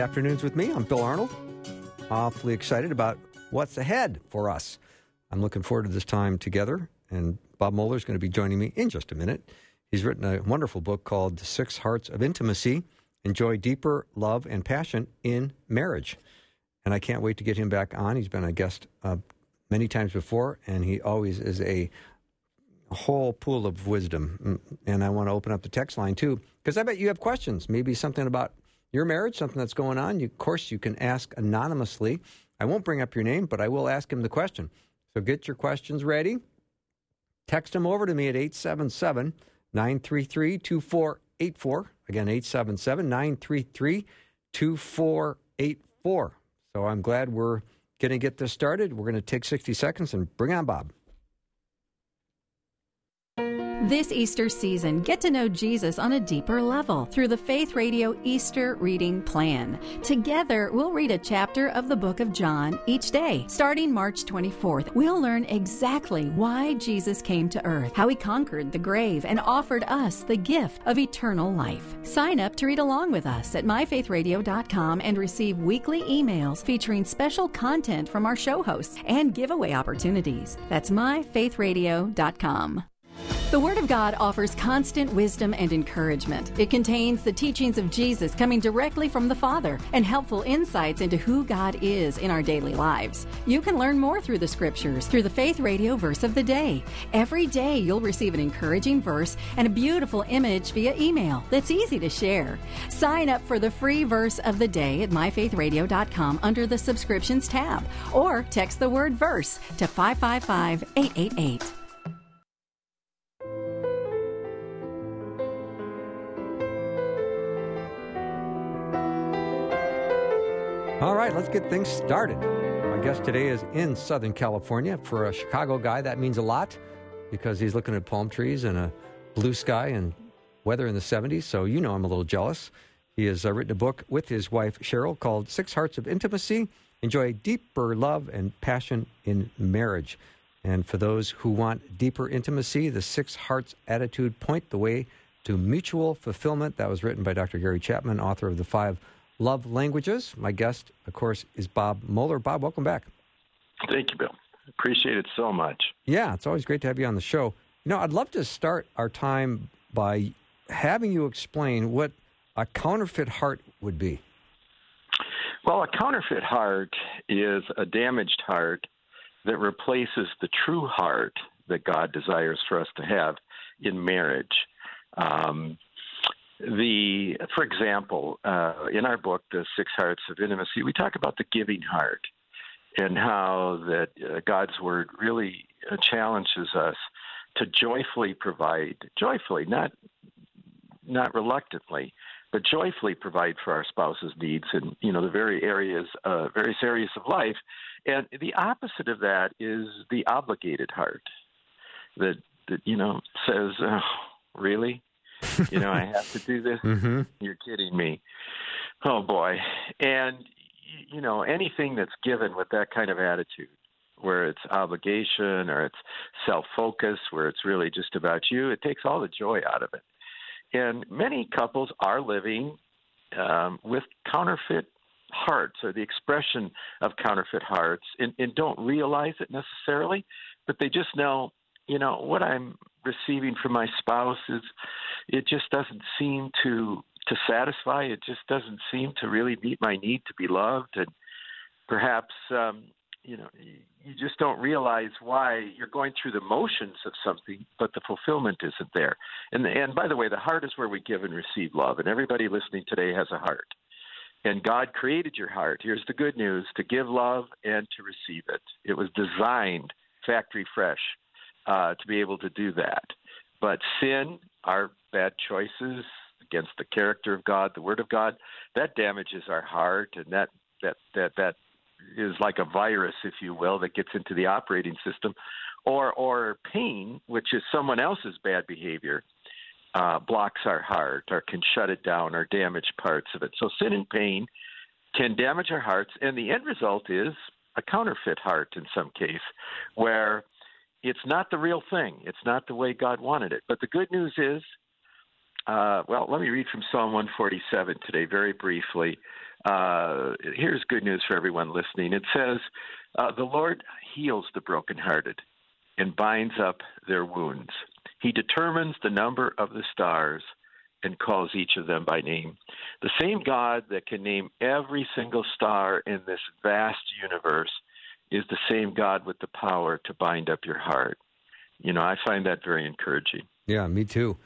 Afternoons with me. I'm Bill Arnold. Awfully excited about what's ahead for us. I'm looking forward to this time together, and Bob Moeller is going to be joining me in just a minute. He's written a wonderful book called The Six Hearts of Intimacy Enjoy Deeper Love and Passion in Marriage. And I can't wait to get him back on. He's been a guest uh, many times before, and he always is a whole pool of wisdom. Mm, And I want to open up the text line too, because I bet you have questions. Maybe something about your marriage, something that's going on. You, of course, you can ask anonymously. I won't bring up your name, but I will ask him the question. So get your questions ready. Text them over to me at 877 933 2484. Again, 877 933 2484. So I'm glad we're going to get this started. We're going to take 60 seconds and bring on Bob. This Easter season, get to know Jesus on a deeper level through the Faith Radio Easter Reading Plan. Together, we'll read a chapter of the book of John each day. Starting March 24th, we'll learn exactly why Jesus came to earth, how he conquered the grave, and offered us the gift of eternal life. Sign up to read along with us at myfaithradio.com and receive weekly emails featuring special content from our show hosts and giveaway opportunities. That's myfaithradio.com. The Word of God offers constant wisdom and encouragement. It contains the teachings of Jesus coming directly from the Father and helpful insights into who God is in our daily lives. You can learn more through the Scriptures through the Faith Radio Verse of the Day. Every day you'll receive an encouraging verse and a beautiful image via email that's easy to share. Sign up for the free verse of the day at myfaithradio.com under the subscriptions tab or text the word verse to 555 888. All right, let's get things started. My guest today is in Southern California. For a Chicago guy, that means a lot because he's looking at palm trees and a blue sky and weather in the 70s. So you know I'm a little jealous. He has uh, written a book with his wife, Cheryl, called Six Hearts of Intimacy Enjoy Deeper Love and Passion in Marriage. And for those who want deeper intimacy, the Six Hearts Attitude Point the Way to Mutual Fulfillment. That was written by Dr. Gary Chapman, author of The Five Love Languages. My guest, of course, is Bob Moeller. Bob, welcome back. Thank you, Bill. Appreciate it so much. Yeah, it's always great to have you on the show. You know, I'd love to start our time by having you explain what a counterfeit heart would be. Well, a counterfeit heart is a damaged heart that replaces the true heart that God desires for us to have in marriage. Um, the, for example, uh, in our book, The Six Hearts of Intimacy, we talk about the giving heart and how that uh, God's word really uh, challenges us to joyfully provide, joyfully, not not reluctantly, but joyfully provide for our spouse's needs in you know the very areas, uh, various areas of life. And the opposite of that is the obligated heart that that you know says, oh, "Really, you know, I have to do this? Mm-hmm. You're kidding me." Oh boy! And you know, anything that's given with that kind of attitude, where it's obligation or it's self-focus, where it's really just about you, it takes all the joy out of it. And many couples are living um, with counterfeit hearts or the expression of counterfeit hearts and, and don't realize it necessarily, but they just know, you know, what I'm receiving from my spouse is it just doesn't seem to to satisfy. It just doesn't seem to really meet my need to be loved, and perhaps um, you know you just don't realize why you're going through the motions of something, but the fulfillment isn't there. And and by the way, the heart is where we give and receive love, and everybody listening today has a heart. And God created your heart. Here's the good news to give love and to receive it. It was designed factory fresh uh, to be able to do that. But sin, our bad choices, against the character of God, the Word of God, that damages our heart, and that that that that is like a virus, if you will, that gets into the operating system, or or pain, which is someone else's bad behavior, uh, blocks our heart or can shut it down or damage parts of it. So sin and pain can damage our hearts, and the end result is a counterfeit heart in some case, where it's not the real thing. It's not the way God wanted it. But the good news is, uh, well, let me read from Psalm 147 today, very briefly. Uh, here's good news for everyone listening. It says, uh, The Lord heals the brokenhearted and binds up their wounds. He determines the number of the stars and calls each of them by name. The same God that can name every single star in this vast universe is the same God with the power to bind up your heart. You know, I find that very encouraging. Yeah, me too.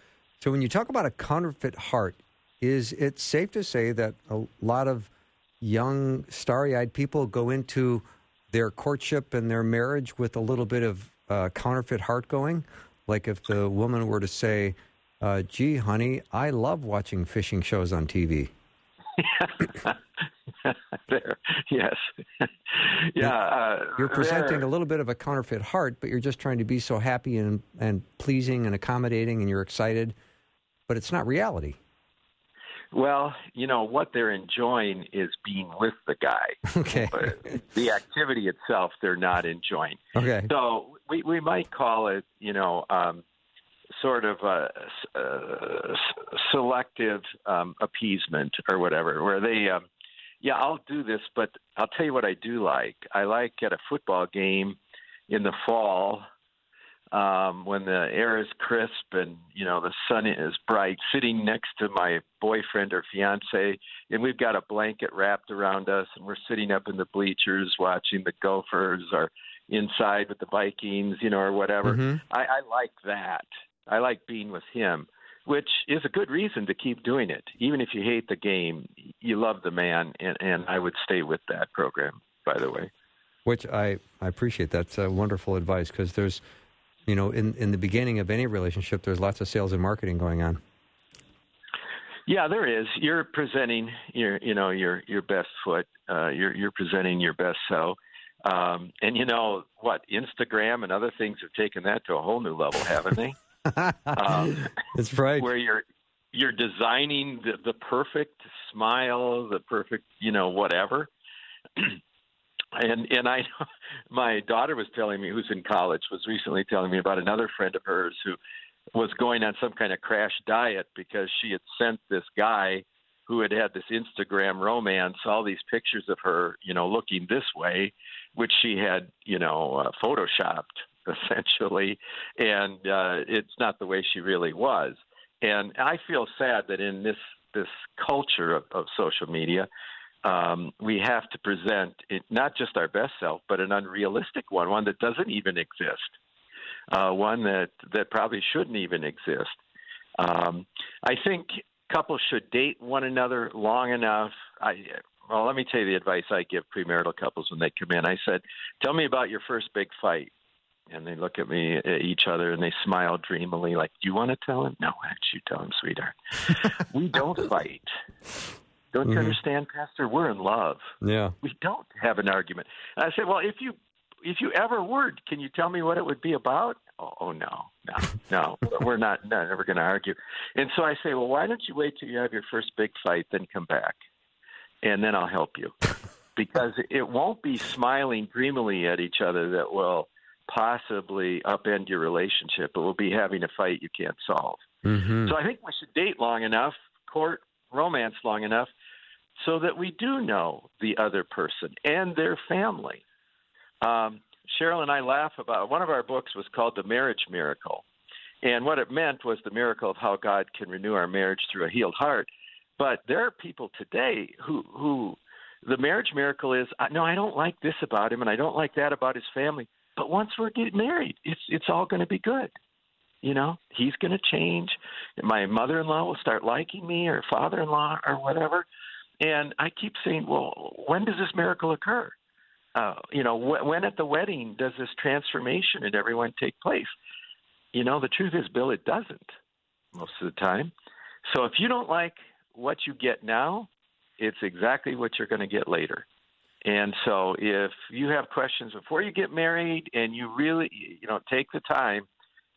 So when you talk about a counterfeit heart, is it safe to say that a lot of young, starry eyed people go into their courtship and their marriage with a little bit of uh, counterfeit heart going? Like if the woman were to say, uh, gee, honey, I love watching fishing shows on TV. There, yes, yeah. Uh, you're presenting there. a little bit of a counterfeit heart, but you're just trying to be so happy and and pleasing and accommodating, and you're excited, but it's not reality. Well, you know what they're enjoying is being with the guy. Okay. the activity itself, they're not enjoying. Okay. So we we might call it, you know. Um, sort of a, a selective um, appeasement or whatever, where they, um, yeah, I'll do this, but I'll tell you what I do like. I like at a football game in the fall um, when the air is crisp and you know the sun is bright, sitting next to my boyfriend or fiance, and we've got a blanket wrapped around us, and we're sitting up in the bleachers watching the Gophers or inside with the Vikings, you know, or whatever. Mm-hmm. I, I like that. I like being with him, which is a good reason to keep doing it. Even if you hate the game, you love the man, and, and I would stay with that program, by the way. Which I, I appreciate. That's uh, wonderful advice because there's, you know, in, in the beginning of any relationship, there's lots of sales and marketing going on. Yeah, there is. You're presenting your, you know, your your best foot. Uh, you're you're presenting your best self. Um, and you know what? Instagram and other things have taken that to a whole new level, haven't they? Um, That's right. Where you're you're designing the, the perfect smile, the perfect you know whatever. and and I, my daughter was telling me, who's in college, was recently telling me about another friend of hers who was going on some kind of crash diet because she had sent this guy who had had this Instagram romance, all these pictures of her, you know, looking this way, which she had, you know, uh, photoshopped essentially, and uh, it's not the way she really was. And I feel sad that in this this culture of, of social media, um, we have to present it, not just our best self, but an unrealistic one, one that doesn't even exist, uh, one that that probably shouldn't even exist. Um, I think couples should date one another long enough. I well, let me tell you the advice I give premarital couples when they come in. I said, "Tell me about your first big fight." And they look at me at each other and they smile dreamily like do you want to tell him? No why don't you tell him sweetheart? We don't fight. Don't you Mhm. understand pastor? We're in love. Yeah. we don't have an argument. And i said well if you if you ever were can you tell me what it would be about? Oh, oh no no no. We're not no, never going to argue. And so i say well why don't you wait till you have your first big fight then come back and then i'll help you. Because it won't be smiling dreamily at each other that will possibly upend your relationship. It will be having a fight you can't solve. Mm-hmm. So I think we should date long enough, court romance long enough, so that we do know the other person and their family. Um, Cheryl and I laugh about one of our books was called The Marriage Miracle. And what it meant was the miracle of how God can renew our marriage through a healed heart. But there are people today who who the marriage miracle is no, I don't like this about him and I don't like that about his family. But once we're getting married, it's it's all going to be good. You know, he's going to change. My mother-in-law will start liking me, or father-in-law, or whatever. And I keep saying, well, when does this miracle occur? Uh, you know, wh- when at the wedding does this transformation in everyone take place? You know, the truth is, Bill, it doesn't most of the time. So if you don't like what you get now, it's exactly what you're going to get later. And so if you have questions before you get married and you really, you know, take the time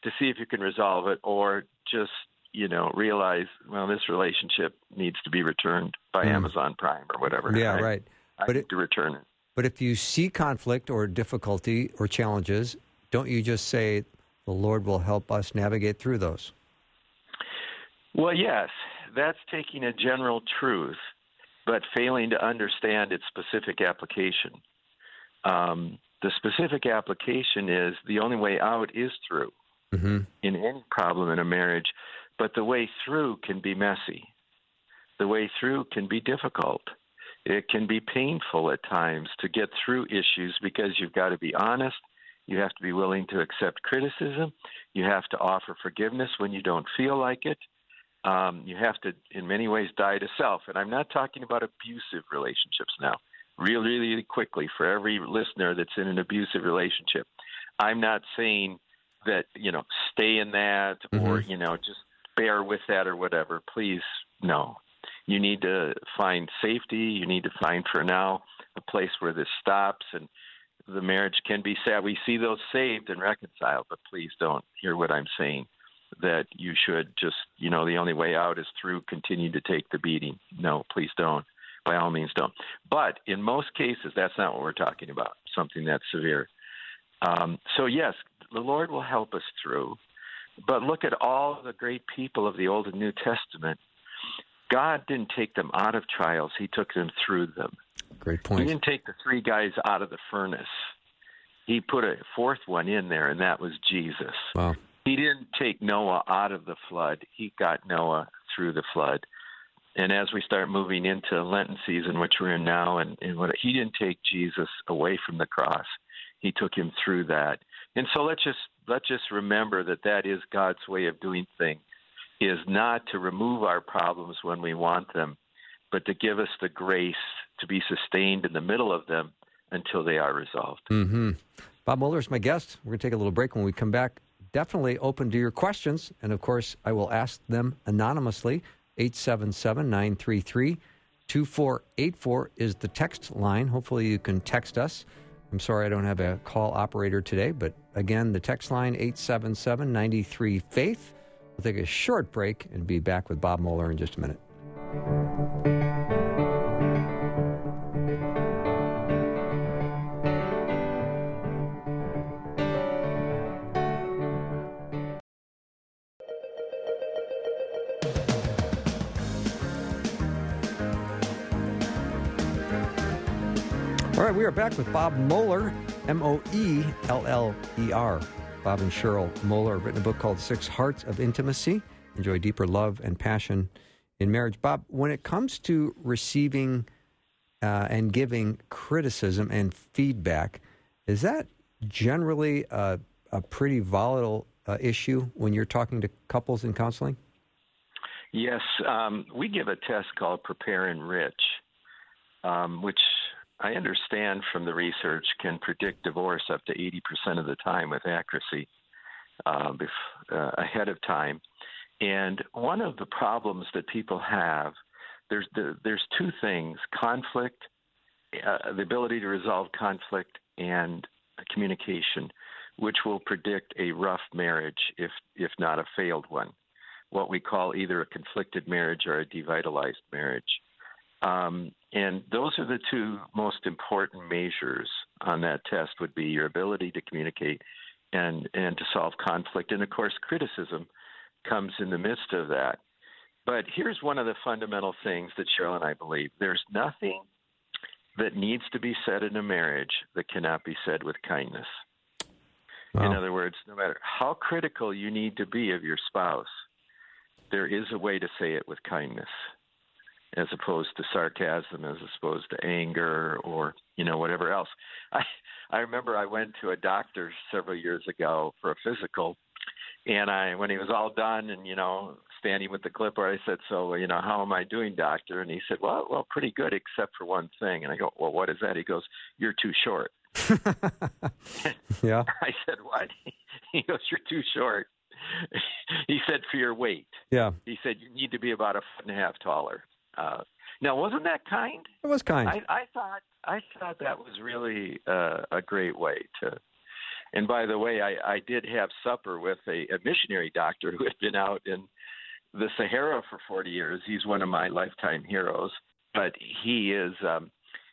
to see if you can resolve it or just, you know, realize, well, this relationship needs to be returned by mm. Amazon Prime or whatever. Yeah, I, right. I but it, to return it. But if you see conflict or difficulty or challenges, don't you just say, the Lord will help us navigate through those? Well, yes. That's taking a general truth but failing to understand its specific application. Um, the specific application is the only way out is through mm-hmm. in any problem in a marriage, but the way through can be messy. The way through can be difficult. It can be painful at times to get through issues because you've got to be honest. You have to be willing to accept criticism. You have to offer forgiveness when you don't feel like it um, you have to, in many ways, die to self. And I'm not talking about abusive relationships now. Really, really quickly, for every listener that's in an abusive relationship, I'm not saying that you know stay in that mm-hmm. or you know just bear with that or whatever. Please, no. You need to find safety. You need to find, for now, a place where this stops and the marriage can be sad. We see those saved and reconciled, but please don't hear what I'm saying that you should just, you know, the only way out is through continue to take the beating. No, please don't. By all means, don't. But in most cases, that's not what we're talking about, something that's severe. Um, so, yes, the Lord will help us through. But look at all the great people of the Old and New Testament. God didn't take them out of trials, He took them through them. Great point. He didn't take the three guys out of the furnace. He put a fourth one in there, and that was Jesus. Wow. He didn't take Noah out of the flood. He got Noah through the flood. And as we start moving into Lenten season, which we're in now, and, and what he didn't take Jesus away from the cross, he took him through that. And so let's just let's just remember that that is God's way of doing things. Is not to remove our problems when we want them, but to give us the grace to be sustained in the middle of them until they are resolved. Mm-hmm. Bob Moeller is my guest. We're going to take a little break. When we come back, definitely open to your questions. And of course, I will ask them anonymously. 877 933 2484 is the text line. Hopefully, you can text us. I'm sorry I don't have a call operator today, but again, the text line 877 93 Faith. We'll take a short break and be back with Bob Moeller in just a minute. With Bob Moeller, M O E L L E R. Bob and Cheryl Moeller have written a book called Six Hearts of Intimacy Enjoy Deeper Love and Passion in Marriage. Bob, when it comes to receiving uh, and giving criticism and feedback, is that generally a, a pretty volatile uh, issue when you're talking to couples in counseling? Yes, um, we give a test called Prepare Enrich, um, which I understand from the research can predict divorce up to 80% of the time with accuracy uh, bef- uh, ahead of time. And one of the problems that people have, there's the, there's two things: conflict, uh, the ability to resolve conflict, and communication, which will predict a rough marriage, if if not a failed one. What we call either a conflicted marriage or a devitalized marriage. Um, and those are the two most important measures on that test would be your ability to communicate and, and to solve conflict. And of course, criticism comes in the midst of that. But here's one of the fundamental things that Cheryl and I believe there's nothing that needs to be said in a marriage that cannot be said with kindness. Wow. In other words, no matter how critical you need to be of your spouse, there is a way to say it with kindness as opposed to sarcasm, as opposed to anger or you know whatever else. I I remember I went to a doctor several years ago for a physical, and I when he was all done and you know standing with the clipboard, I said, "So you know how am I doing, doctor?" And he said, "Well, well, pretty good except for one thing." And I go, "Well, what is that?" He goes, "You're too short." yeah. I said, "What?" He goes, "You're too short." he said for your weight. Yeah. He said you need to be about a foot and a half taller. Uh, now, wasn't that kind? It was kind. I, I thought I thought that was really uh, a great way to. And by the way, I, I did have supper with a, a missionary doctor who had been out in the Sahara for 40 years. He's one of my lifetime heroes, but he is um,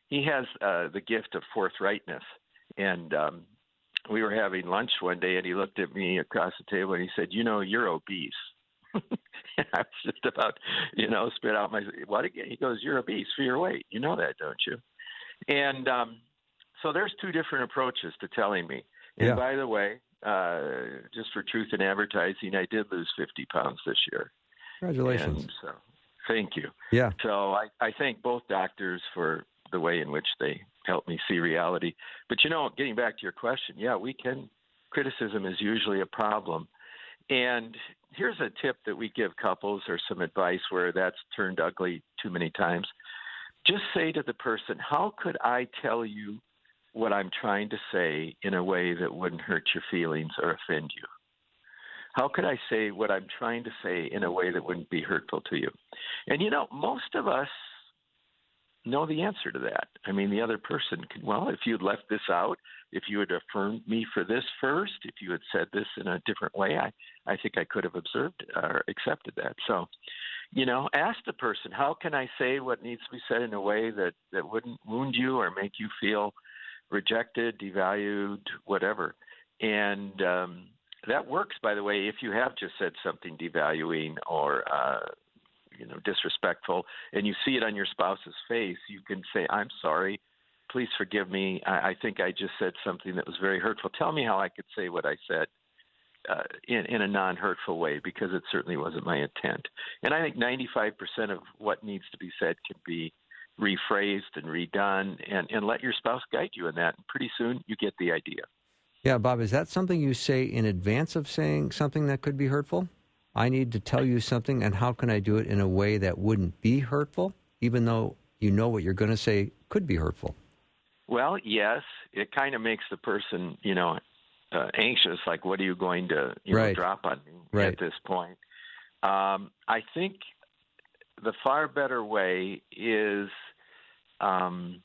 he has uh, the gift of forthrightness. And um, we were having lunch one day, and he looked at me across the table and he said, "You know, you're obese." I was just about, you know, spit out my what again? He goes, "You're obese for your weight. You know that, don't you?" And um, so there's two different approaches to telling me. And Yeah. by the way, uh, just for truth in advertising, I did lose 50 pounds this year. Congratulations. And so, thank you. Yeah. So I, I thank both doctors for the way in which they help me see reality. But you know, getting back to your question, yeah, we can. Criticism is usually a problem. And here's a tip that we give couples or some advice where that's turned ugly too many times. Just say to the person, How could I tell you what I'm trying to say in a way that wouldn't hurt your feelings or offend you? How could I say what I'm trying to say in a way that wouldn't be hurtful to you? And you know, most of us know the answer to that. I mean, the other person could, well, if you'd left this out, if you had affirmed me for this first, if you had said this in a different way, I, I think I could have observed or accepted that. So, you know, ask the person, how can I say what needs to be said in a way that, that wouldn't wound you or make you feel rejected, devalued, whatever. And um, that works, by the way, if you have just said something devaluing or uh, you know disrespectful, and you see it on your spouse's face, you can say, "I'm sorry." Please forgive me. I, I think I just said something that was very hurtful. Tell me how I could say what I said uh, in, in a non hurtful way because it certainly wasn't my intent. And I think 95% of what needs to be said can be rephrased and redone and, and let your spouse guide you in that. And pretty soon you get the idea. Yeah, Bob, is that something you say in advance of saying something that could be hurtful? I need to tell you something, and how can I do it in a way that wouldn't be hurtful, even though you know what you're going to say could be hurtful? Well, yes, it kind of makes the person, you know, uh, anxious. Like, what are you going to, you Right. know, drop on me Right. at this point? Um, I think the far better way is um,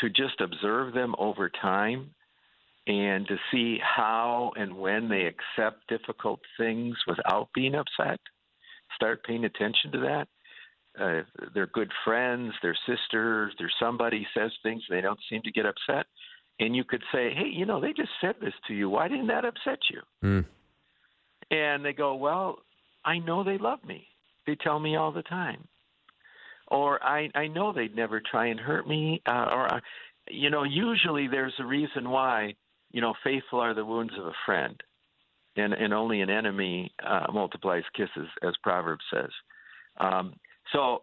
to just observe them over time and to see how and when they accept difficult things without being upset. Start paying attention to that. Uh, they're good friends, they're sisters, there's somebody says things they don't seem to get upset, and you could say, "Hey, you know, they just said this to you. Why didn't that upset you?" Mm. And they go, "Well, I know they love me. They tell me all the time." Or I I know they'd never try and hurt me. Uh, or uh, you know, usually there's a reason why. You know, faithful are the wounds of a friend, and and only an enemy uh, multiplies kisses, as Proverbs says. Um, so,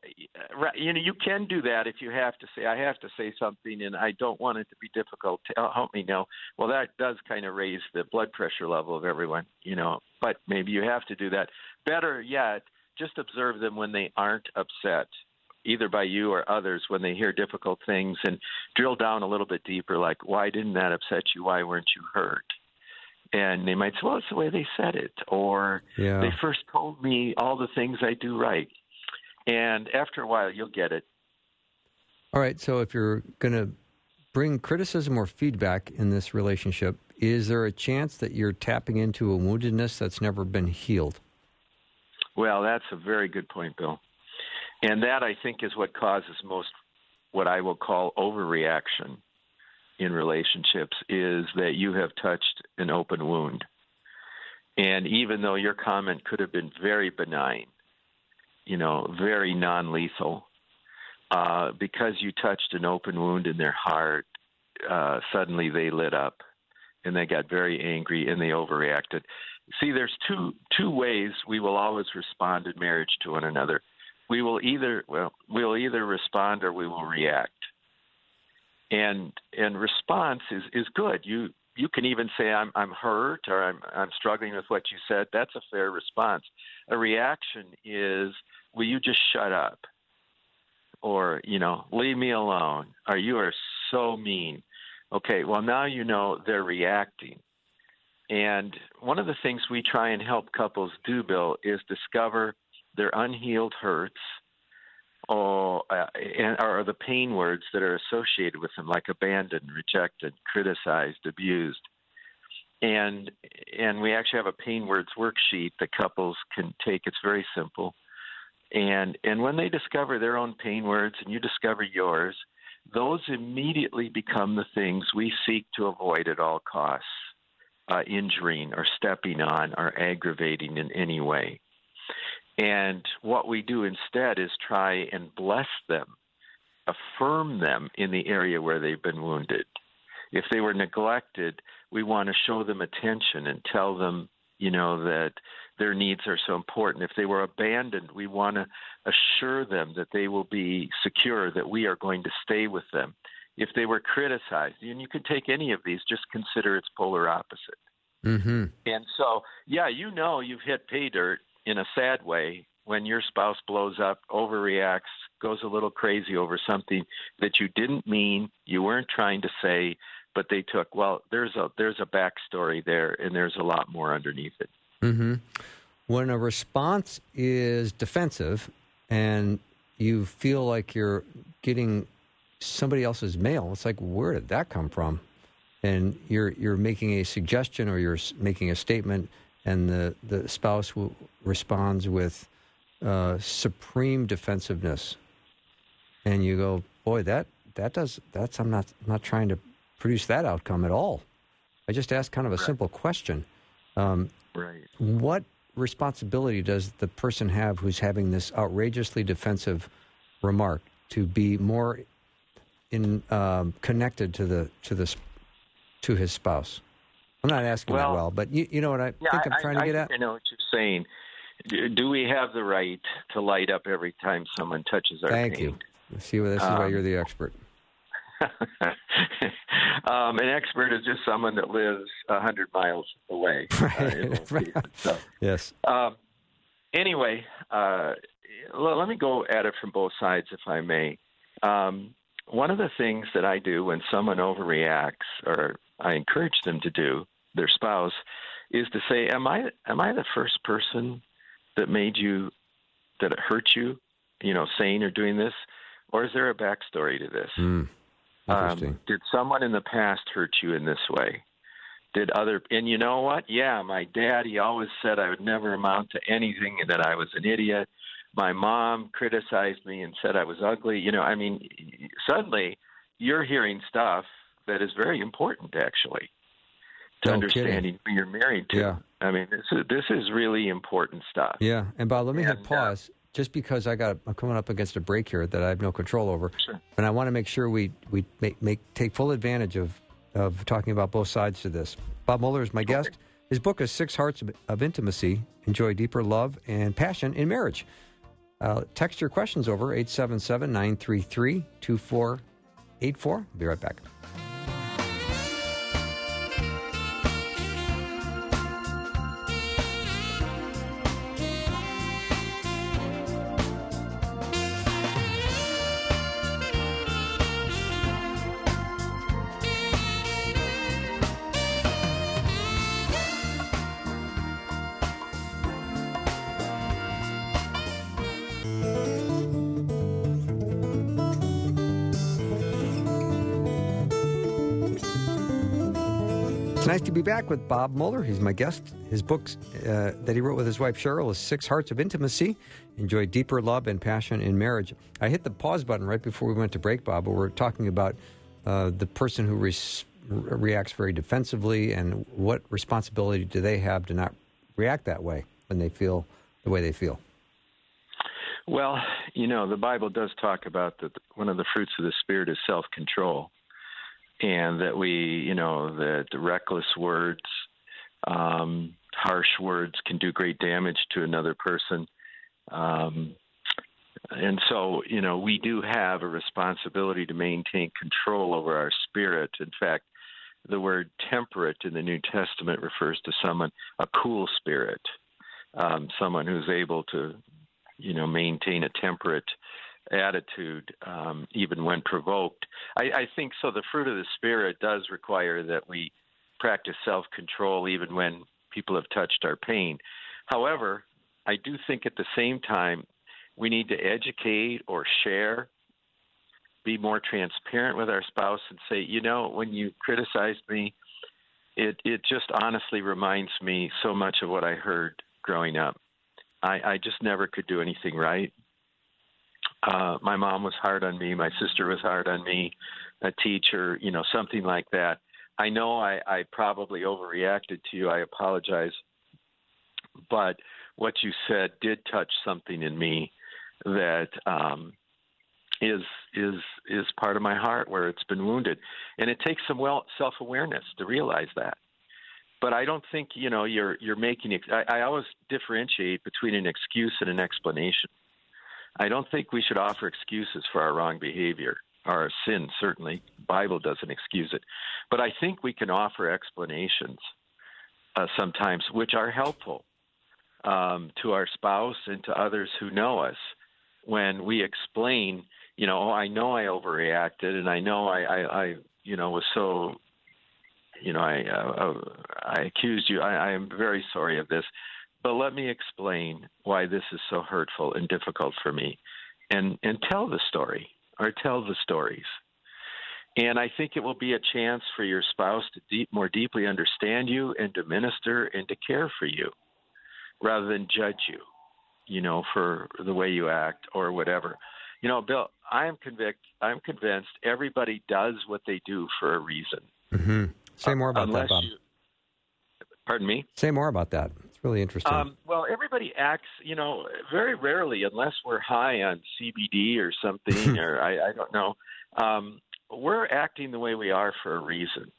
uh, you know, you can do that if you have to say, I have to say something, and I don't want it to be difficult. To help me know. Well, that does kind of raise the blood pressure level of everyone, you know. But maybe you have to do that. Better yet, just observe them when they aren't upset, either by you or others, when they hear difficult things, and drill down a little bit deeper. Like, why didn't that upset you? Why weren't you hurt? And they might say, well, it's the way they said it, or Yeah. they first told me all the things I do right. And after a while, you'll get it. All right. So if you're going to bring criticism or feedback in this relationship, is there a chance that you're tapping into a woundedness that's never been healed? Well, that's a very good point, Bill. And that, I think, is what causes most what I will call overreaction in relationships is that you have touched an open wound. And even though your comment could have been very benign, you know, very non lethal, uh, because you touched an open wound in their heart, uh, suddenly they lit up and they got very angry and they overreacted. See, there's two two ways we will always respond in marriage to one another. We will either well, we'll either respond or we will react. And and response is is good. You you can even say I'm I'm hurt or I'm I'm struggling with what you said. That's a fair response. A reaction is will you just shut up? Or, you know, leave me alone. Or you are so mean. Okay, well now you know they're reacting. and one of the things we try and help couples do, Bill, is discover their unhealed hurts or, uh, and, or the pain words that are associated with them, like abandoned, rejected, criticized, abused. And and we actually have a pain words worksheet that couples can take. It's very simple. And and when they discover their own pain words and you discover yours, those immediately become the things we seek to avoid at all costs uh, injuring or stepping on or aggravating in any way. And what we do instead is try and bless them, affirm them in the area where they've been wounded. If they were neglected, we want to show them attention and tell them, you know, that their needs are so important. If they were abandoned, we want to assure them that they will be secure, that we are going to stay with them if they were criticized, and you could take any of these, just consider its polar opposite. Mm-hmm. And so, yeah, you know you've hit pay dirt in a sad way when your spouse blows up, overreacts, goes a little crazy over something that you didn't mean, you weren't trying to say, but they took. Well, there's a there's a backstory there, and there's a lot more underneath it. Mm-hmm. When a response is defensive, and you feel like you're getting somebody else's mail. It's like, where did that come from? And you're you're making a suggestion or you're making a statement, and the the spouse will, responds with uh, supreme defensiveness, and you go, boy, that that does that's I'm not I'm not trying to produce that outcome at all. I just asked kind of a right. simple question. Um, right. What responsibility does the person have who's having this outrageously defensive remark to be more in um, connected to the to this to his spouse? I'm not asking well, that well, but you, you know what I yeah, think I'm trying I, to get I at. I know what you're saying. Do we have the right to light up every time someone touches our Thank pain? you. See, this is um, why you're the expert. um, an expert is just someone that lives a hundred miles away. Right. Uh, so, yes. Um, anyway, uh, let me go at it from both sides, if I may. Um, one of the things that I do when someone overreacts, or I encourage them to do, their spouse, is to say, "Am I am I the first person that made you that it hurt you, you know, saying or doing this, or is there a backstory to this? Mm, um, did someone in the past hurt you in this way? Did other and you know what? Yeah, my dad he always said I would never amount to anything and that I was an idiot my mom criticized me and said I was ugly. You know, I mean, suddenly you're hearing stuff that is very important, actually, to no understanding kidding. who you're married to. Yeah. I mean, this is this is really important stuff. Yeah, and Bob, let me and, hit pause. Uh, just because I got I'm coming up against a break here that I have no control over, sure. and I want to make sure we we make, make take full advantage of of talking about both sides to this. Bob Moeller is my guest. His book is Six Hearts of, of Intimacy: Enjoy Deeper Love and Passion in Marriage. Uh, text your questions over 877 933 2484. Be right back. Nice to be back with Bob Moeller. He's my guest. His books uh, that he wrote with his wife Cheryl is Six Hearts of Intimacy Enjoy Deeper Love and Passion in Marriage. I hit the pause button right before we went to break, Bob, but we're talking about uh, the person who re- reacts very defensively and what responsibility do they have to not react that way when they feel the way they feel. Well, you know, the Bible does talk about that one of the fruits of the Spirit is self control and that we, you know, that reckless words, um, harsh words can do great damage to another person. Um, and so, you know, we do have a responsibility to maintain control over our spirit. In fact, the word temperate in the New Testament refers to someone, a cool spirit, um, someone who's able to, you know, maintain a temperate attitude, um, even when provoked. I, I think so. The fruit of the Spirit does require that we practice self control even when people have touched our pain. However, I do think at the same time we need to educate or share, be more transparent with our spouse, and say, you know, when you criticized me, it it just honestly reminds me so much of what I heard growing up. I, I just never could do anything right. Uh, my mom was hard on me. My sister was hard on me. A teacher, you know, something like that. I know I, I probably overreacted to you. I apologize. But what you said did touch something in me that um, is is is part of my heart where it's been wounded, and it takes some well self awareness to realize that. But I don't think you know you're you're making. I, I always differentiate between an excuse and an explanation. I don't think we should offer excuses for our wrong behavior, our sin. Certainly, Bible doesn't excuse it, but I think we can offer explanations uh, sometimes, which are helpful um, to our spouse and to others who know us when we explain, you know, oh, I know I overreacted and I know I, I, I you know, was so, you know, I, uh, uh, I accused you. I, I am very sorry of this, but let me explain why this is so hurtful and difficult for me, and and tell the story or tell the stories. And I think it will be a chance for your spouse to deep, more deeply understand you and to minister and to care for you rather than judge you, you know, for the way you act or whatever. You know, Bill, I am convict. I'm convinced everybody does what they do for a reason. Mm-hmm. Say more about that, Bob. You, pardon me. Say more about that. Really interesting. Um, well, everybody acts, you know, very rarely, unless we're high on CBD or something, or I, I don't know. Um, we're acting the way we are for a reason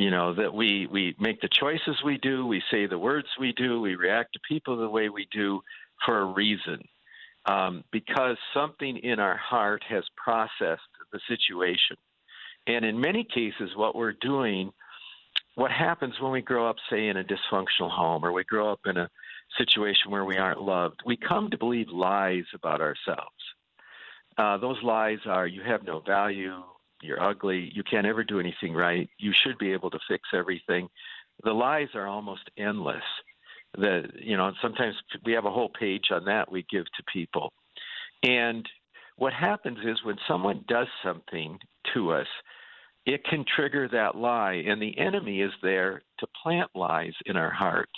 you know that we we make the choices we do we say the words we do we react to people the way we do for a reason um, because something in our heart has processed the situation and in many cases what we're doing what happens when we grow up say in a dysfunctional home or we grow up in a situation where we aren't loved we come to believe lies about ourselves uh, those lies are you have no value you're ugly, you can't ever do anything right, you should be able to fix everything. The lies are almost endless. The you know, sometimes we have a whole page on that we give to people. And what happens is when someone does something to us, it can trigger that lie, and the enemy is there to plant lies in our hearts.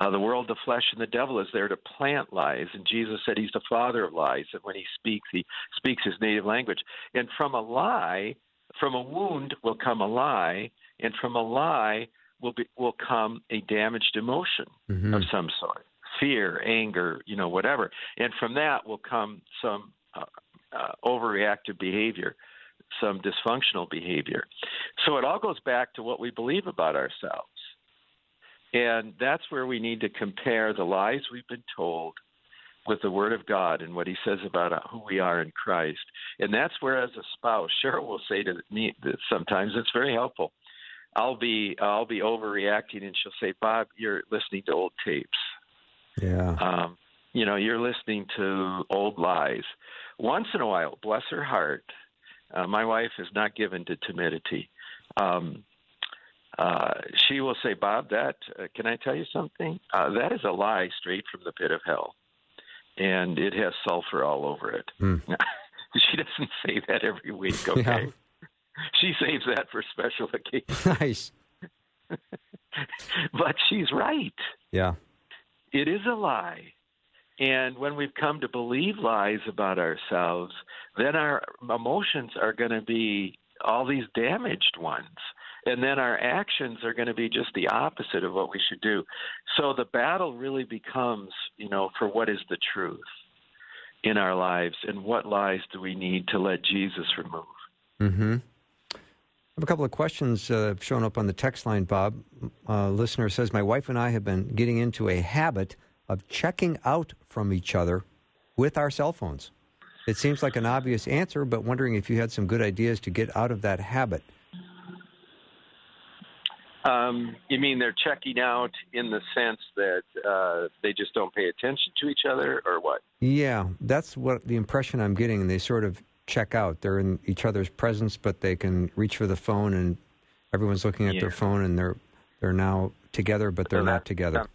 Uh, the world, the flesh, and the devil is there to plant lies. And Jesus said he's the father of lies. And when he speaks, he speaks his native language. And from a lie, from a wound will come a lie. And from a lie will, be, will come a damaged emotion mm-hmm. of some sort fear, anger, you know, whatever. And from that will come some uh, uh, overreactive behavior, some dysfunctional behavior. So it all goes back to what we believe about ourselves. And that's where we need to compare the lies we've been told with the Word of God and what He says about who we are in Christ. And that's where, as a spouse, Cheryl will say to me that sometimes it's very helpful. I'll be I'll be overreacting, and she'll say, "Bob, you're listening to old tapes. Yeah. Um, you know, you're listening to old lies. Once in a while, bless her heart, uh, my wife is not given to timidity. Um, uh, she will say, Bob, that, uh, can I tell you something? Uh, that is a lie straight from the pit of hell. And it has sulfur all over it. Mm. she doesn't say that every week, okay? Yeah. She saves that for special occasions. Nice. but she's right. Yeah. It is a lie. And when we've come to believe lies about ourselves, then our emotions are going to be all these damaged ones and then our actions are going to be just the opposite of what we should do. So the battle really becomes, you know, for what is the truth in our lives and what lies do we need to let Jesus remove. Mm-hmm. I have a couple of questions uh, shown up on the text line, Bob. Uh, listener says, My wife and I have been getting into a habit of checking out from each other with our cell phones. It seems like an obvious answer, but wondering if you had some good ideas to get out of that habit. Um, you mean they're checking out in the sense that uh, they just don't pay attention to each other, or what? Yeah, that's what the impression I'm getting. They sort of check out. They're in each other's presence, but they can reach for the phone and Everyone's looking at Yeah. their phone and they're they're now together, but they're not together.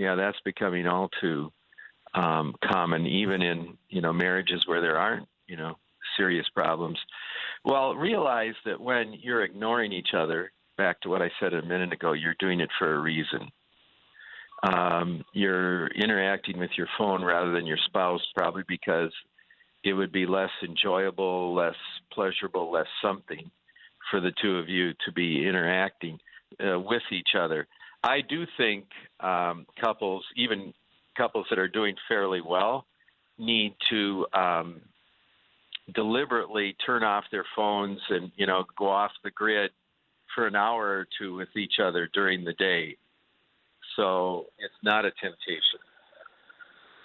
Yeah, that's becoming all too um, common, even in you know marriages where there aren't you know serious problems. Well, realize that when you're ignoring each other, back to what I said a minute ago, you're doing it for a reason. Um, you're interacting with your phone rather than your spouse, probably because it would be less enjoyable, less pleasurable, less something for the two of you to be interacting uh, with each other. I do think um, couples, even couples that are doing fairly well, need to um, deliberately turn off their phones and you know go off the grid for an hour or two with each other during the day. So it's not a temptation.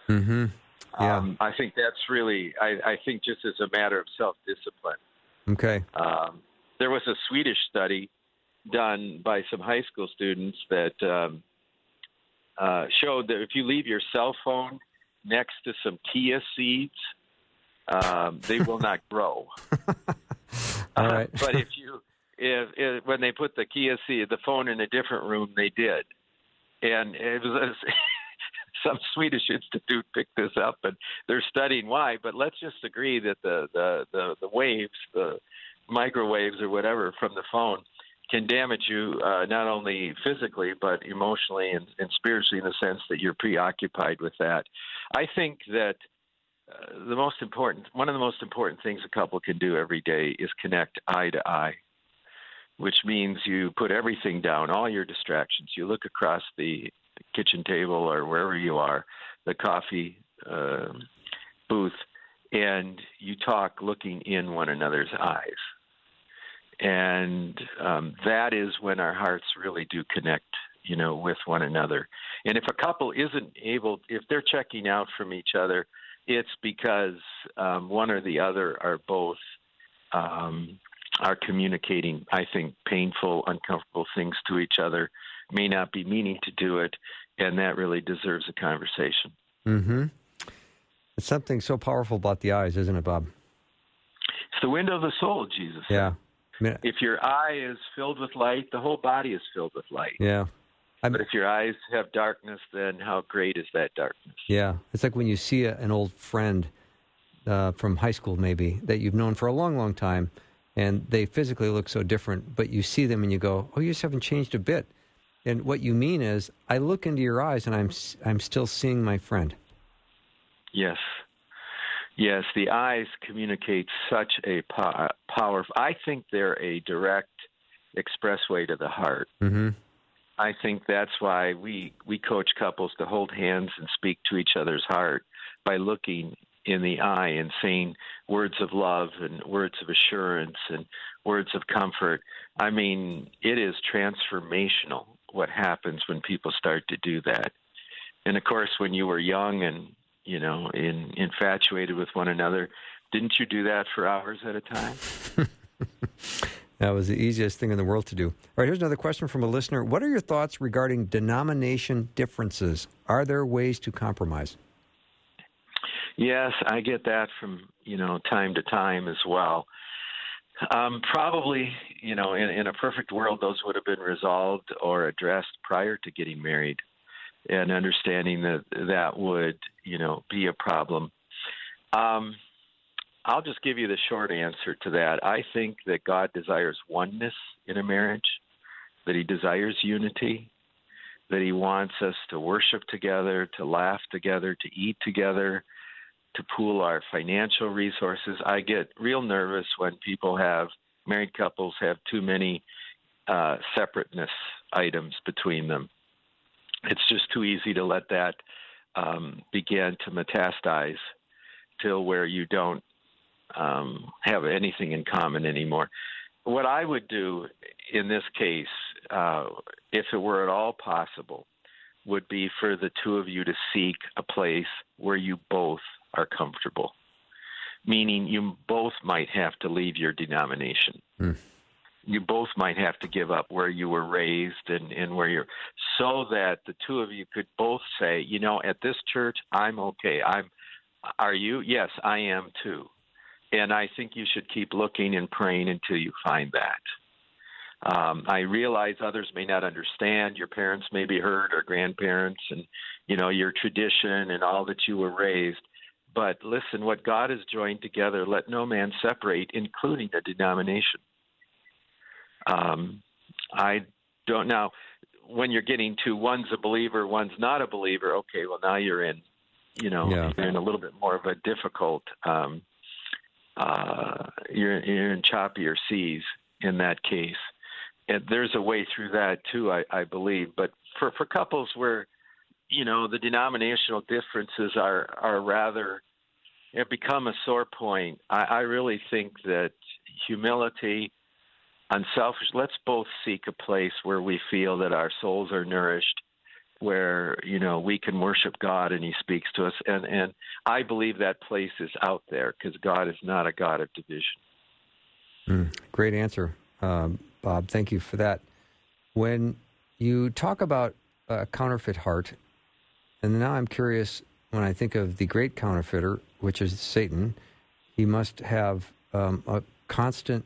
Mm-hmm. Yeah. Um, I think that's really. I, I think just as a matter of self-discipline. Okay. Um, there was a Swedish study done by some high school students that um, uh, showed that if you leave your cell phone next to some chia seeds, um, they will not grow. All right. but if you, if, if when they put the chia seed, the phone in a different room, they did, and it was. Some Swedish institute picked this up, and they're studying why. But let's just agree that the the the, the waves, the microwaves or whatever from the phone can damage you uh, not only physically but emotionally and, and spiritually in the sense that you're preoccupied with that. I think that uh, the most important, one of the most important things a couple can do every day is connect eye to eye, which means you put everything down, all your distractions. You look across the kitchen table or wherever you are, the coffee uh, booth, and you talk looking in one another's eyes and um, that is when our hearts really do connect you know with one another and if a couple isn't able if they're checking out from each other it's because um, one or the other are both um, are communicating i think painful uncomfortable things to each other may not be meaning to do it and that really deserves a conversation Mm-hmm. It's something so powerful about the eyes, isn't it, Bob? it's the window of the soul jesus said. Yeah. If your eye is filled with light the whole body is filled with light yeah. I'm, But if your eyes have darkness, then how great is that darkness? Yeah, it's like when you see a, an old friend uh, from high school, maybe that you've known for a long, long time, and they physically look so different, but you see them and you go, "Oh, you just haven't changed a bit." And what you mean is, I look into your eyes and I'm I'm still seeing my friend. Yes. Yes, the eyes communicate such a po- power. I think they're a direct expressway to the heart. Mm-hmm. I think that's why we we coach couples to hold hands and speak to each other's heart by looking in the eye and saying words of love and words of assurance and words of comfort. I mean, it is transformational what happens when people start to do that. And of course, when you were young and you know, in, infatuated with one another, didn't you do that for hours at a time? That was the easiest thing in the world to do. All right, here's another question from a listener. What are your thoughts regarding denomination differences? Are there ways to compromise? Yes, I get that from you know time to time as well. Um, probably, you know, in, in a perfect world, those would have been resolved or addressed prior to getting married, and understanding that that would, you know, be a problem. Um, I'll just give you the short answer to that. I think that God desires oneness in a marriage, that He desires unity, that He wants us to worship together, to laugh together, to eat together, to pool our financial resources. I get real nervous when people have married couples have too many uh, separateness items between them. It's just too easy to let that um, begin to metastasize till where you don't um, have anything in common anymore. What I would do in this case, uh, if it were at all possible, would be for the two of you to seek a place where you both are comfortable, meaning you both might have to leave your denomination. Mm. You both might have to give up where you were raised and, and where you're, so that the two of you could both say, you know, at this church, I'm okay. I'm, are you? Yes, I am too. And I think you should keep looking and praying until you find that. Um, I realize others may not understand. Your parents may be hurt, or grandparents, and you know your tradition and all that you were raised. But listen, what God has joined together, let no man separate, including the denomination. Um, I don't now. When you're getting to one's a believer, one's not a believer. Okay, well now you're in, you know, Yeah. you're in a little bit more of a difficult. Um, uh, you're you're in choppier seas in that case, and there's a way through that too, I, I believe. But for for couples where, you know, the denominational differences are are rather have become a sore point. I, I really think that humility, unselfish. Let's both seek a place where we feel that our souls are nourished, where you know we can worship God and He speaks to us. And and I believe that place is out there because God is not a God of division. Mm, great answer, um, Bob. Thank you for that. When you talk about a counterfeit heart, and now I'm curious when I think of the great counterfeiter, which is Satan, he must have um, a constant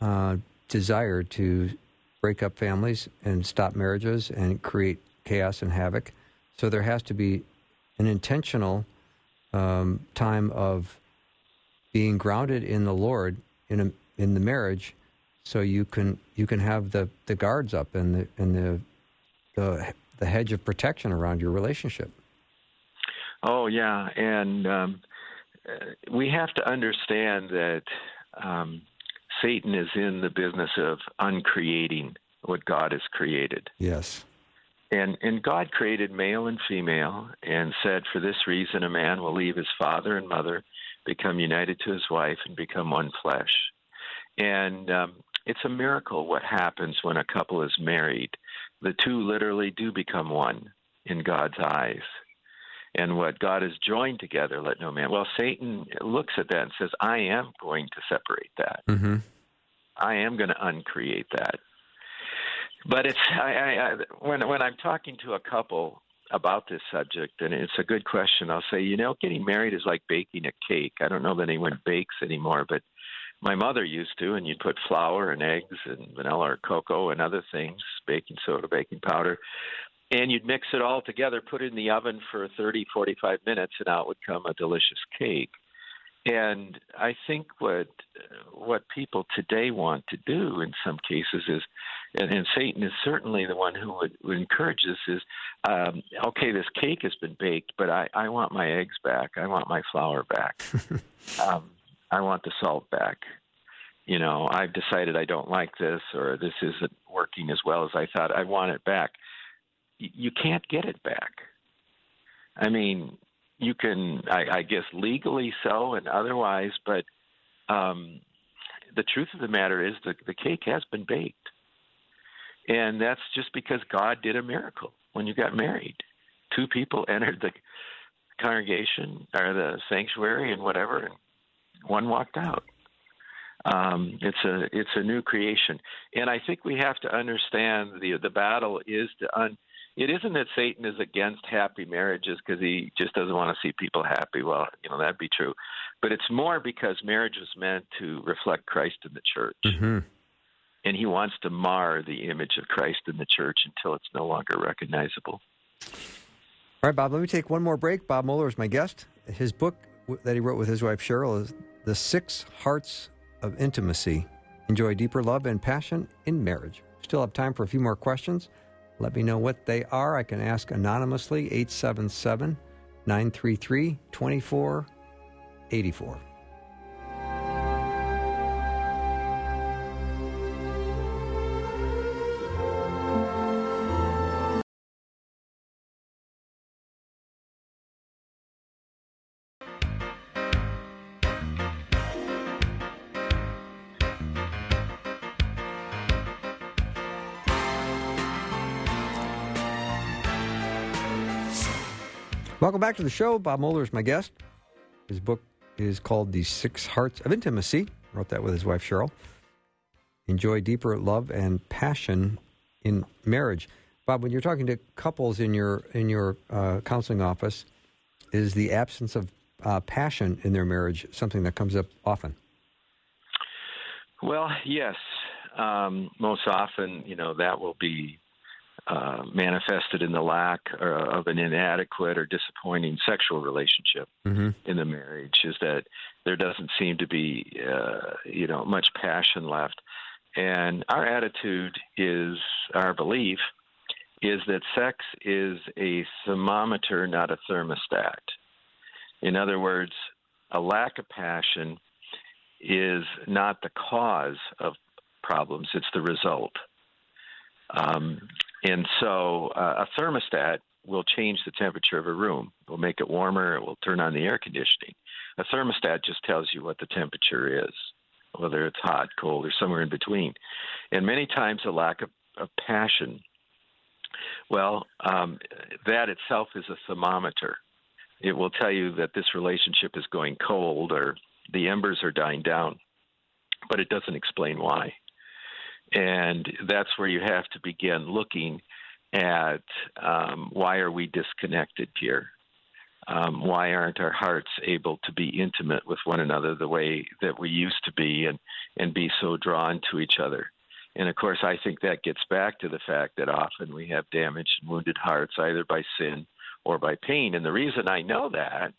uh, desire to break up families and stop marriages and create chaos and havoc. So there has to be an intentional um, time of being grounded in the Lord in a, in the marriage, so you can you can have the, the guards up and the and the the the hedge of protection around your relationship. Oh yeah, and um, uh, we have to understand that um, Satan is in the business of uncreating what God has created. Yes. And and God created male and female and said for this reason a man will leave his father and mother, become united to his wife and become one flesh. And um, it's a miracle what happens when a couple is married. The two literally do become one in God's eyes. And what God has joined together, let no man. Well, Satan looks at that and says, I am going to separate that. Mm-hmm. I am going to uncreate that. But it's I, I, I, when when I'm talking to a couple about this subject, and it's a good question. I'll say, you know, getting married is like baking a cake. I don't know that anyone bakes anymore, but my mother used to, and you'd put flour and eggs and vanilla or cocoa and other things, baking soda, baking powder, and you'd mix it all together, put it in the oven for 30, 45 minutes, and out would come a delicious cake. And I think what what people today want to do in some cases is, and, and Satan is certainly the one who would, would encourage this is, um, okay, this cake has been baked, but I, I want my eggs back. I want my flour back. um, I want the salt back. You know, I've decided I don't like this, or this isn't working as well as I thought. I want it back. You can't get it back. I mean, you can, I, I guess, legally so and otherwise, but um, the truth of the matter is the, the cake has been baked. And that's just because God did a miracle when you got married. Two people entered the congregation or the sanctuary and whatever, and one walked out. Um, it's a it's a new creation, and I think we have to understand the the battle is to un, it isn't that Satan is against happy marriages because he just doesn't want to see people happy. Well, you know that'd be true, but it's more because marriage was meant to reflect Christ in the church, Mm-hmm. and he wants to mar the image of Christ in the church until it's no longer recognizable. All right, Bob. Let me take one more break. Bob Moeller is my guest. His book that he wrote with his wife Cheryl is "The Six Hearts of Intimacy." Enjoy deeper love and passion in marriage. Still have time for a few more questions. Let me know what they are. I can ask anonymously 877 933 2484. Welcome back to the show. Bob Moeller is my guest. His book is called The Six Hearts of Intimacy. Wrote that with his wife Cheryl. Enjoy deeper love and passion in marriage. Bob, when you're talking to couples in your in your uh, counseling office, is the absence of uh, passion in their marriage something that comes up often? Well, yes. um, most often, you know, that will be uh, manifested in the lack uh, of an inadequate or disappointing sexual relationship mm-hmm. in the marriage. Is that there doesn't seem to be, uh, you know, much passion left, and our attitude is our belief is that sex is a thermometer, not a thermostat. In other words, a lack of passion is not the cause of problems, it's the result. Um, and so uh, a thermostat will change the temperature of a room. It will make it warmer, it will turn on the air conditioning. A thermostat just tells you what the temperature is, whether it's hot, cold, or somewhere in between. And many times a lack of, of passion, well, um, that itself is a thermometer. It will tell you that this relationship is going cold or the embers are dying down, but it doesn't explain why. And that's where you have to begin looking at um, why are we disconnected here? Um, why aren't our hearts able to be intimate with one another the way that we used to be and, and be so drawn to each other? And of course, I think that gets back to the fact that often we have damaged and wounded hearts either by sin or by pain. And the reason I know that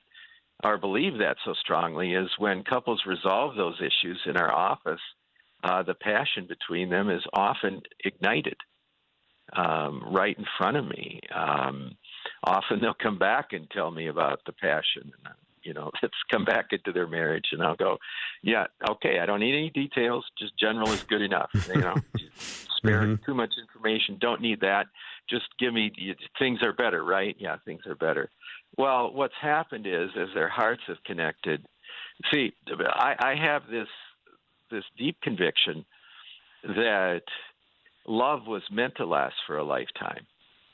or believe that so strongly is when couples resolve those issues in our office, uh, the passion between them is often ignited um, right in front of me. Um, often they'll come back and tell me about the passion. You know, let's come back into their marriage, and I'll go, "Yeah, okay. I don't need any details. Just general is good enough. You know, spare mm-hmm. too much information. Don't need that. Just give me things are better, right? Yeah, things are better. Well, what's happened is, as their hearts have connected. See, I, I have this this deep conviction that love was meant to last for a lifetime,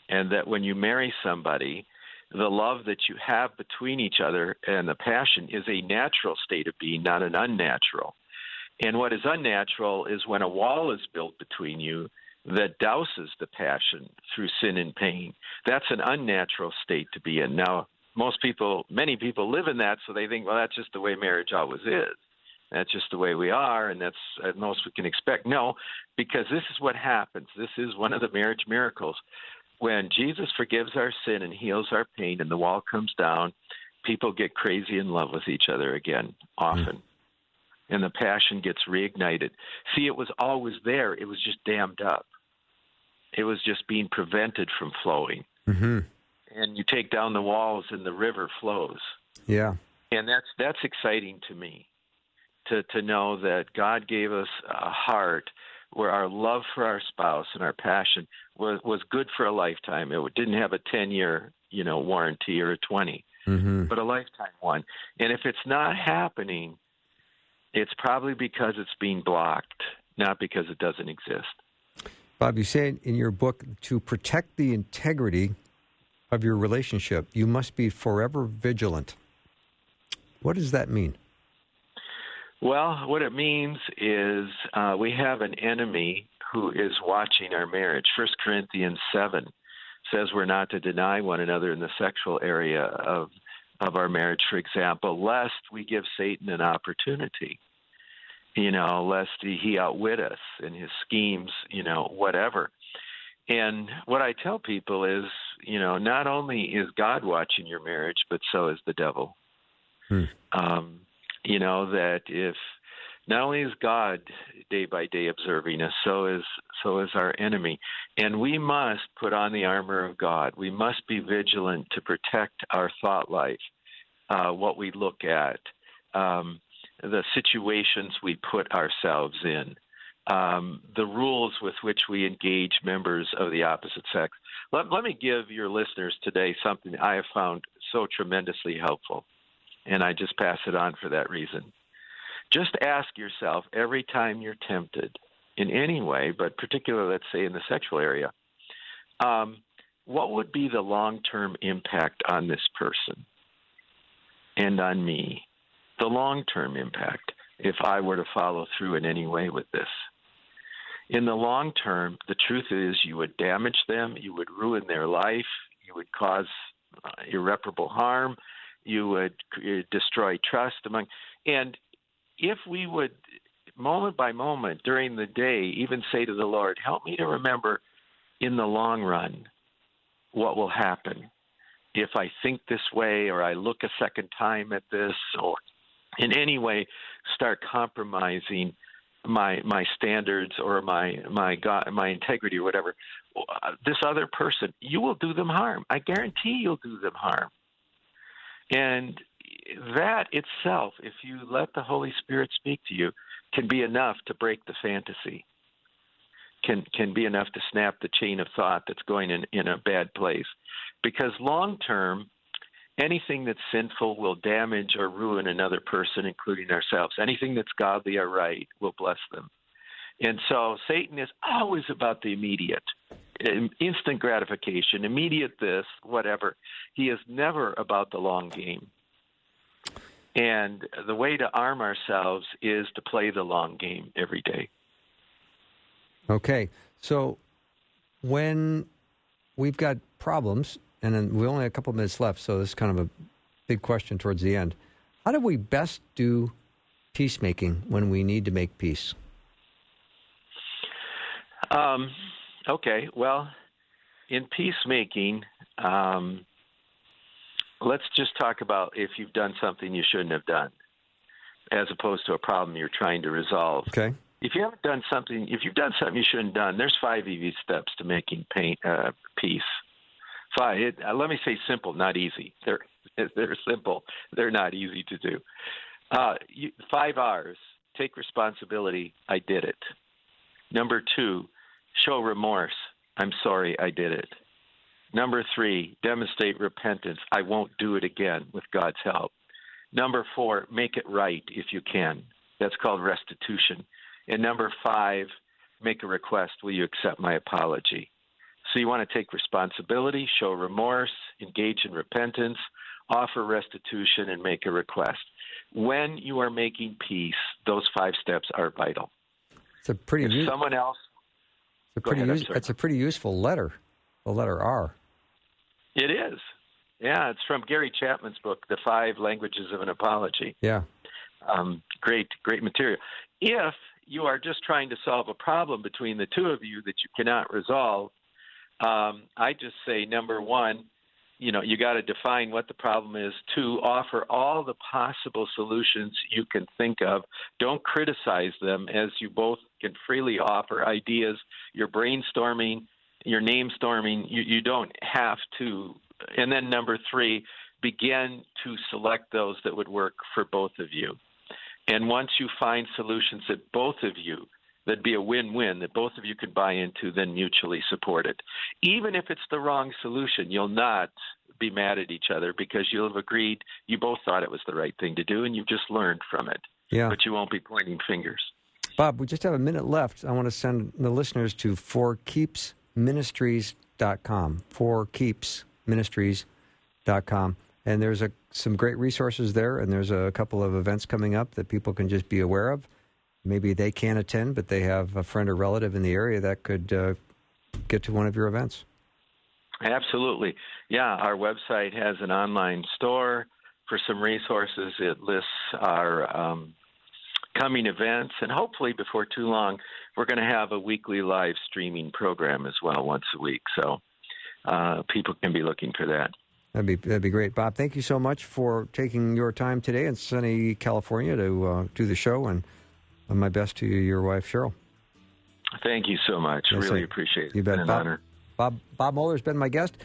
and that when you marry somebody, the love that you have between each other and the passion is a natural state of being, not an unnatural. And what is unnatural is when a wall is built between you that douses the passion through sin and pain. That's an unnatural state to be in. Now, most people, many people live in that, so they think, well, that's just the way marriage always is. That's just the way we are, and that's at most we can expect. No, because this is what happens. This is one of the marriage miracles. When Jesus forgives our sin and heals our pain, and the wall comes down, people get crazy in love with each other again, often. Mm and the passion gets reignited. See, it was always there. It was just dammed up. It was just being prevented from flowing. Mm-hmm. And you take down the walls, and the river flows. Yeah, and that's that's exciting to me to to know that God gave us a heart where our love for our spouse and our passion was was good for a lifetime. It didn't have a ten year you know warranty or a 20 mm-hmm. but a lifetime one. And if it's not happening, it's probably because it's being blocked, not because it doesn't exist. Bob, you say in your book to protect the integrity of your relationship, you must be forever vigilant. What does that mean? Well, what it means is uh, we have an enemy who is watching our marriage. First Corinthians 7 says we're not to deny one another in the sexual area of of our marriage, for example, lest we give Satan an opportunity. You know, lest he outwit us in his schemes, you know, whatever. And what I tell people is, you know, not only is God watching your marriage, but so is the devil. Hmm. Um, you know that if not only is God day by day observing us, so is so is our enemy, and we must put on the armor of God. We must be vigilant to protect our thought life, uh, what we look at, um, the situations we put ourselves in, um, the rules with which we engage members of the opposite sex. Let, let me give your listeners today something I have found so tremendously helpful, and I just pass it on for that reason. Just ask yourself every time you're tempted in any way, but particularly, let's say, in the sexual area, um, what would be the long term impact on this person and on me? The long term impact if I were to follow through in any way with this. In the long term, the truth is you would damage them, you would ruin their life, you would cause uh, irreparable harm, you would uh, destroy trust among. And if we would moment by moment during the day, even say to the Lord, Help me to remember in the long run what will happen if I think this way or I look a second time at this or in any way start compromising my my standards or my my God, my integrity or whatever this other person you will do them harm i guarantee you'll do them harm and that itself if you let the holy spirit speak to you can be enough to break the fantasy. Can can be enough to snap the chain of thought that's going in in a bad place. Because long term anything that's sinful will damage or ruin another person including ourselves. Anything that's godly or right will bless them and so satan is always about the immediate instant gratification immediate this whatever he is never about the long game and the way to arm ourselves is to play the long game every day Okay. So when we've got problems, and then we only have a couple minutes left, so this is kind of a big question towards the end. How do we best do peacemaking when we need to make peace? Um, okay. Well, in peacemaking, um, let's just talk about if you've done something you shouldn't have done, as opposed to a problem you're trying to resolve. Okay if you haven't done something, if you've done something you shouldn't have done, there's five easy steps to making pain, uh, peace. Five. It, uh, let me say simple, not easy. They're they're simple. They're not easy to do. Uh, you, five R's. Take responsibility. I did it. Number two, show remorse. I'm sorry I did it. Number three, demonstrate repentance. I won't do it again with God's help. Number four, make it right if you can. That's called restitution. And number five, make a request. Will you accept my apology? So you want to take responsibility, show remorse, engage in repentance, offer restitution, and make a request. When you are making peace, those five steps are vital. It's a pretty. If someone else. It's a pretty. Ahead, use, it's a pretty useful letter. The letter R. It is. Yeah, it's from Gary Chapman's book, The Five Languages of an Apology. Yeah. Um, great, great material. If you are just trying to solve a problem between the two of you that you cannot resolve, um, I just say number one, you know, you got to define what the problem is. to offer all the possible solutions you can think of. Don't criticize them, as you both can freely offer ideas. You're brainstorming, you're name storming. You, you don't have to. And then number three, begin to select those that would work for both of you. And once you find solutions that both of you that'd be a win-win that both of you could buy into, then mutually support it. Even if it's the wrong solution, you'll not be mad at each other because you'll have agreed you both thought it was the right thing to do and you've just learned from it. Yeah. But you won't be pointing fingers. Bob, we just have a minute left. I want to send the listeners to forkeepsministries.com. Forkeepsministries.com. And there's a, some great resources there, and there's a couple of events coming up that people can just be aware of. Maybe they can't attend, but they have a friend or relative in the area that could uh, get to one of your events. Absolutely. Yeah, our website has an online store for some resources. It lists our um, coming events, and hopefully before too long, we're going to have a weekly live streaming program as well, once a week. So uh, people can be looking for that. That'd be that'd be great, Bob. Thank you so much for taking your time today in sunny California to uh, do the show, and my best to you, your wife Cheryl. Thank you so much. Yes, really sir. appreciate it. You bet. Been an Bob, honor. Bob Bob Moeller has been my guest.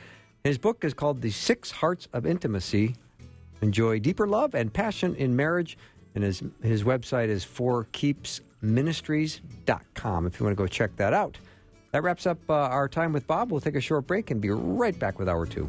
His book is called The Six Hearts of Intimacy. Enjoy deeper love and passion in marriage. And his his website is forkeepsministries.com if you want to go check that out. That wraps up uh, our time with Bob. We'll take a short break and be right back with hour two.